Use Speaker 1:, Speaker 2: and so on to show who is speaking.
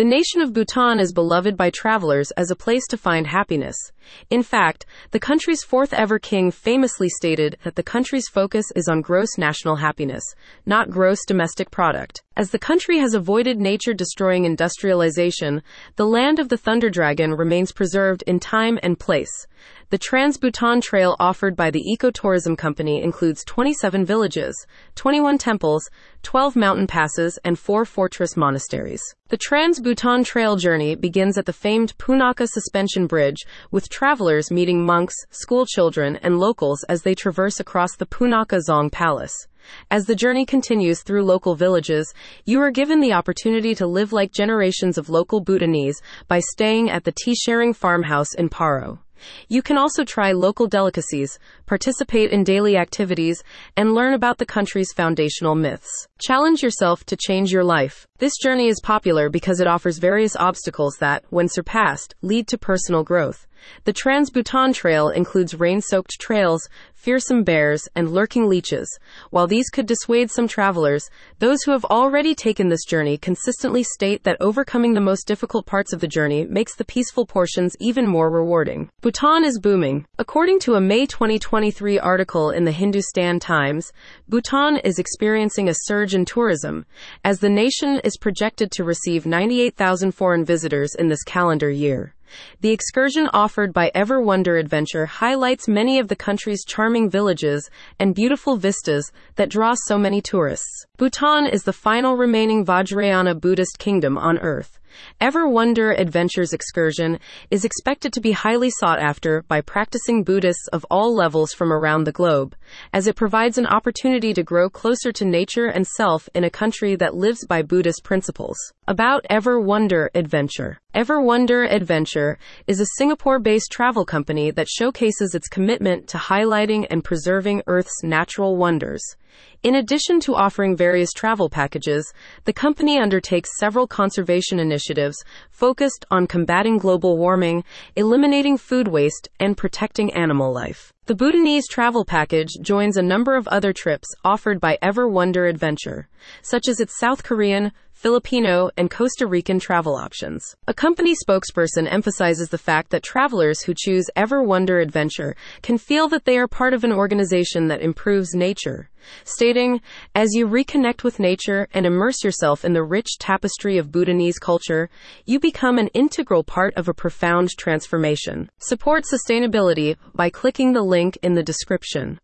Speaker 1: The nation of Bhutan is beloved by travelers as a place to find happiness. In fact, the country's fourth ever king famously stated that the country's focus is on gross national happiness, not gross domestic product. As the country has avoided nature destroying industrialization, the land of the Thunder Dragon remains preserved in time and place. The Trans Bhutan Trail offered by the Ecotourism Company includes 27 villages, 21 temples, 12 mountain passes, and 4 fortress monasteries. The Trans Bhutan Trail journey begins at the famed Punakha Suspension Bridge, with travelers meeting monks, school children, and locals as they traverse across the Punakha Dzong Palace. As the journey continues through local villages, you are given the opportunity to live like generations of local Bhutanese by staying at the Tshering farmhouse in Paro. You can also try local delicacies, participate in daily activities, and learn about the country's foundational myths. Challenge yourself to change your life. This journey is popular because it offers various obstacles that, when surpassed, lead to personal growth. The Trans Bhutan Trail includes rain soaked trails, fearsome bears, and lurking leeches. While these could dissuade some travelers, those who have already taken this journey consistently state that overcoming the most difficult parts of the journey makes the peaceful portions even more rewarding. Bhutan is booming. According to a May 2023 article in the Hindustan Times, Bhutan is experiencing a surge in tourism, as the nation is projected to receive 98,000 foreign visitors in this calendar year. The excursion offered by Ever Wonder Adventure highlights many of the country's charming villages and beautiful vistas that draw so many tourists. Bhutan is the final remaining Vajrayana Buddhist kingdom on earth. Ever Wonder Adventures excursion is expected to be highly sought after by practicing Buddhists of all levels from around the globe, as it provides an opportunity to grow closer to nature and self in a country that lives by Buddhist principles. About Ever Wonder Adventure. Ever Wonder Adventure is a Singapore based travel company that showcases its commitment to highlighting and preserving Earth's natural wonders. In addition to offering various travel packages, the company undertakes several conservation initiatives focused on combating global warming, eliminating food waste, and protecting animal life. The Bhutanese travel package joins a number of other trips offered by Ever Wonder Adventure, such as its South Korean, Filipino, and Costa Rican travel options. A company spokesperson emphasizes the fact that travelers who choose Ever Wonder Adventure can feel that they are part of an organization that improves nature, stating, As you reconnect with nature and immerse yourself in the rich tapestry of Bhutanese culture, you become an integral part of a profound transformation. Support sustainability by clicking the link in the description.